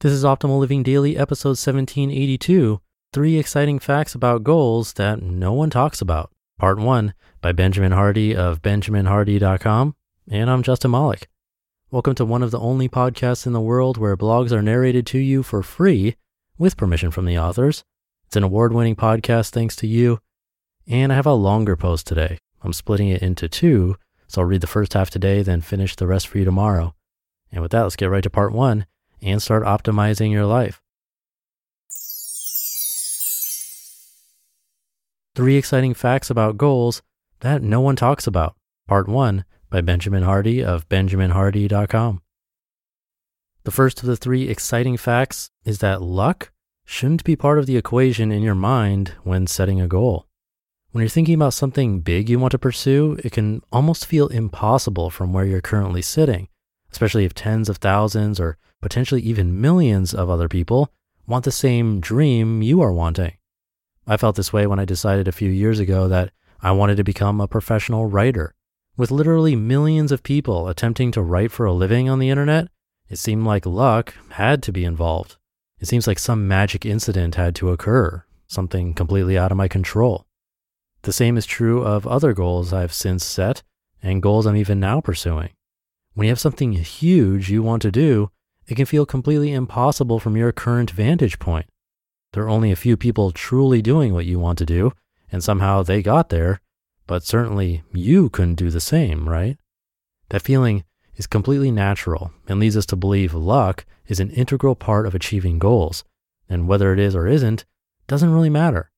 This is Optimal Living Daily, episode 1782 Three Exciting Facts About Goals That No One Talks About. Part 1 by Benjamin Hardy of BenjaminHardy.com. And I'm Justin Malik. Welcome to one of the only podcasts in the world where blogs are narrated to you for free with permission from the authors. It's an award winning podcast thanks to you. And I have a longer post today. I'm splitting it into two, so I'll read the first half today, then finish the rest for you tomorrow. And with that, let's get right to part one and start optimizing your life. Three exciting facts about goals that no one talks about. Part 1 by Benjamin Hardy of BenjaminHardy.com. The first of the three exciting facts is that luck shouldn't be part of the equation in your mind when setting a goal. When you're thinking about something big you want to pursue, it can almost feel impossible from where you're currently sitting, especially if tens of thousands or potentially even millions of other people want the same dream you are wanting. I felt this way when I decided a few years ago that I wanted to become a professional writer. With literally millions of people attempting to write for a living on the internet, it seemed like luck had to be involved. It seems like some magic incident had to occur, something completely out of my control. The same is true of other goals I've since set and goals I'm even now pursuing. When you have something huge you want to do, it can feel completely impossible from your current vantage point. There are only a few people truly doing what you want to do, and somehow they got there, but certainly you couldn't do the same, right? That feeling is completely natural and leads us to believe luck is an integral part of achieving goals, and whether it is or isn't doesn't really matter.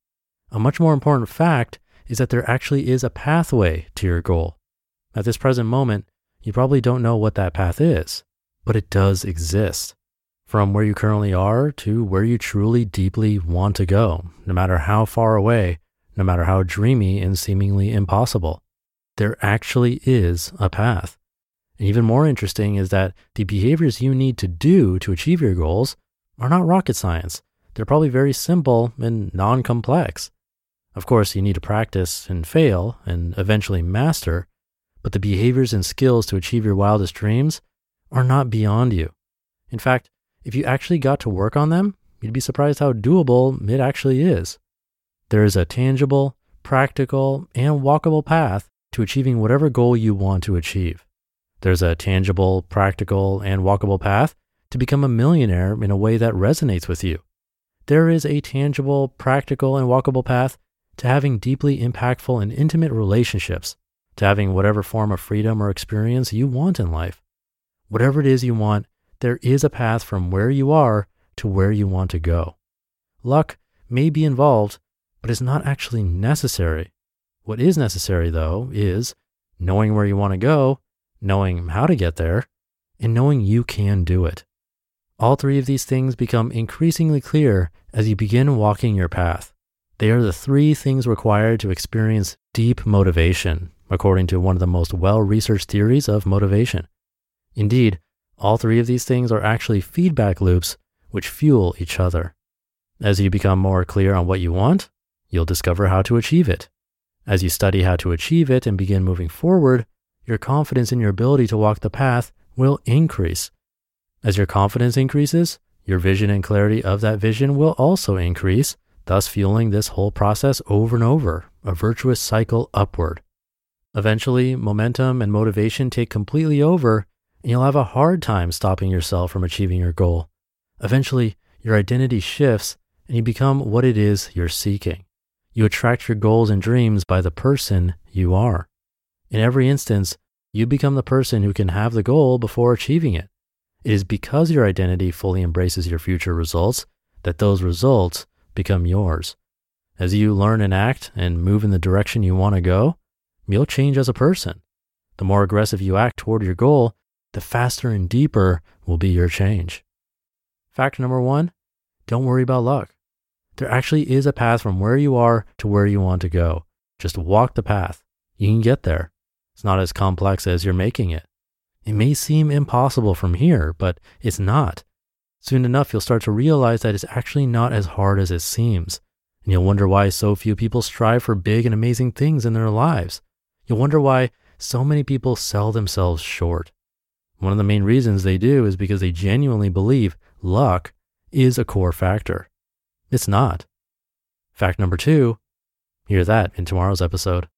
A much more important fact is that there actually is a pathway to your goal. At this present moment, you probably don't know what that path is but it does exist. From where you currently are to where you truly deeply want to go, no matter how far away, no matter how dreamy and seemingly impossible. There actually is a path. And even more interesting is that the behaviors you need to do to achieve your goals are not rocket science. They're probably very simple and non complex. Of course, you need to practice and fail and eventually master, but the behaviors and skills to achieve your wildest dreams are not beyond you. In fact, if you actually got to work on them, you'd be surprised how doable it actually is. There is a tangible, practical, and walkable path to achieving whatever goal you want to achieve. There's a tangible, practical, and walkable path to become a millionaire in a way that resonates with you. There is a tangible, practical, and walkable path to having deeply impactful and intimate relationships, to having whatever form of freedom or experience you want in life. Whatever it is you want, there is a path from where you are to where you want to go. Luck may be involved, but it's not actually necessary. What is necessary, though, is knowing where you want to go, knowing how to get there, and knowing you can do it. All three of these things become increasingly clear as you begin walking your path. They are the three things required to experience deep motivation, according to one of the most well researched theories of motivation. Indeed, all three of these things are actually feedback loops which fuel each other. As you become more clear on what you want, you'll discover how to achieve it. As you study how to achieve it and begin moving forward, your confidence in your ability to walk the path will increase. As your confidence increases, your vision and clarity of that vision will also increase, thus fueling this whole process over and over, a virtuous cycle upward. Eventually, momentum and motivation take completely over, and you'll have a hard time stopping yourself from achieving your goal. Eventually, your identity shifts and you become what it is you're seeking. You attract your goals and dreams by the person you are. In every instance, you become the person who can have the goal before achieving it. It is because your identity fully embraces your future results that those results become yours. As you learn and act and move in the direction you want to go, you'll change as a person. The more aggressive you act toward your goal, the faster and deeper will be your change. Fact number one don't worry about luck. There actually is a path from where you are to where you want to go. Just walk the path. You can get there. It's not as complex as you're making it. It may seem impossible from here, but it's not. Soon enough, you'll start to realize that it's actually not as hard as it seems. And you'll wonder why so few people strive for big and amazing things in their lives. You'll wonder why so many people sell themselves short. One of the main reasons they do is because they genuinely believe luck is a core factor. It's not. Fact number two, hear that in tomorrow's episode.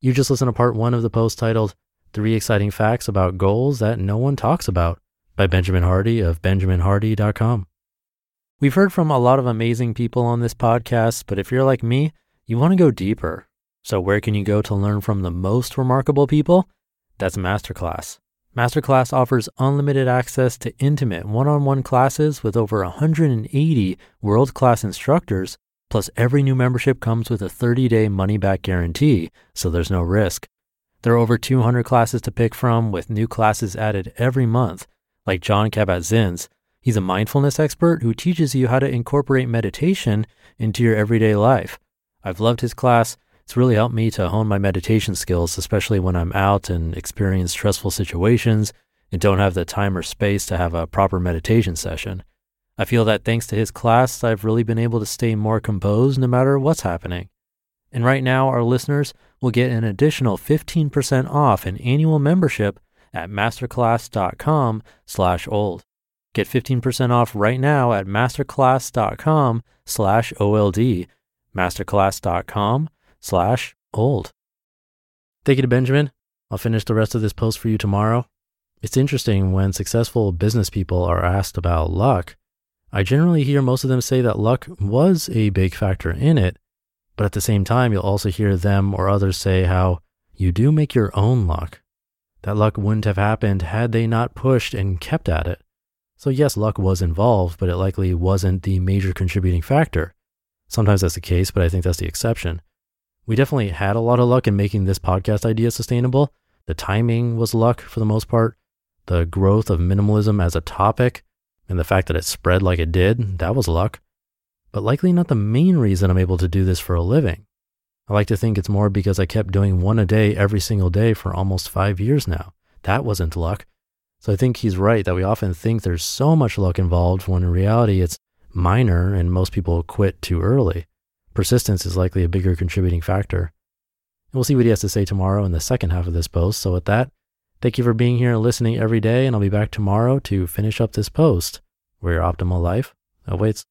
You just listened to part one of the post titled Three Exciting Facts About Goals That No One Talks About by Benjamin Hardy of benjaminhardy.com. We've heard from a lot of amazing people on this podcast, but if you're like me, you want to go deeper. So, where can you go to learn from the most remarkable people? That's Masterclass. Masterclass offers unlimited access to intimate one on one classes with over 180 world class instructors. Plus, every new membership comes with a 30 day money back guarantee, so there's no risk. There are over 200 classes to pick from, with new classes added every month, like John Kabat-Zinn's. He's a mindfulness expert who teaches you how to incorporate meditation into your everyday life. I've loved his class it's really helped me to hone my meditation skills, especially when I'm out and experience stressful situations and don't have the time or space to have a proper meditation session. I feel that thanks to his class, I've really been able to stay more composed no matter what's happening. And right now, our listeners will get an additional 15% off an annual membership at masterclass.com slash old. Get 15% off right now at masterclass.com slash OLD, masterclass.com slash old. Thank you to Benjamin. I'll finish the rest of this post for you tomorrow. It's interesting when successful business people are asked about luck. I generally hear most of them say that luck was a big factor in it, but at the same time, you'll also hear them or others say how you do make your own luck. That luck wouldn't have happened had they not pushed and kept at it. So, yes, luck was involved, but it likely wasn't the major contributing factor. Sometimes that's the case, but I think that's the exception. We definitely had a lot of luck in making this podcast idea sustainable. The timing was luck for the most part. The growth of minimalism as a topic and the fact that it spread like it did, that was luck. But likely not the main reason I'm able to do this for a living. I like to think it's more because I kept doing one a day every single day for almost five years now. That wasn't luck. So I think he's right that we often think there's so much luck involved when in reality it's minor and most people quit too early persistence is likely a bigger contributing factor. And we'll see what he has to say tomorrow in the second half of this post. So, with that, thank you for being here and listening every day. And I'll be back tomorrow to finish up this post where your optimal life awaits.